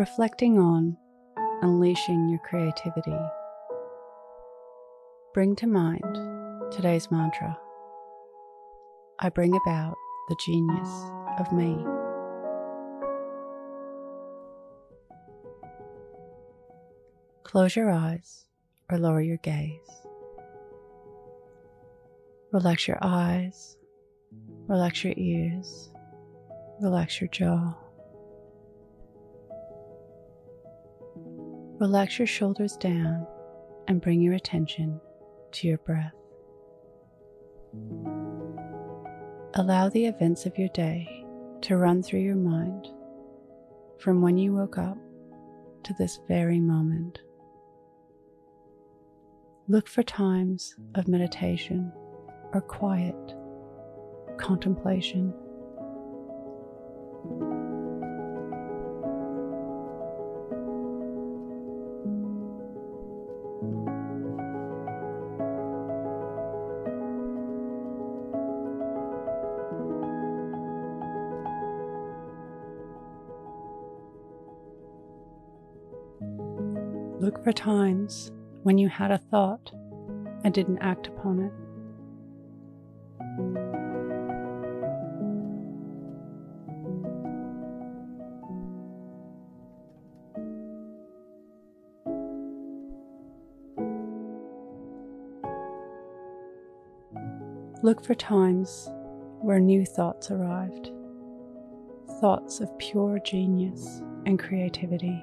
reflecting on unleashing your creativity. Bring to mind today's mantra I bring about the genius of me. Close your eyes or lower your gaze. Relax your eyes, relax your ears, relax your jaw. Relax your shoulders down and bring your attention to your breath. Allow the events of your day to run through your mind from when you woke up to this very moment. Look for times of meditation or quiet contemplation. Look for times when you had a thought and didn't act upon it. Look for times where new thoughts arrived, thoughts of pure genius and creativity.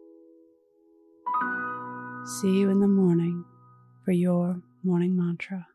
See you in the morning for your morning mantra.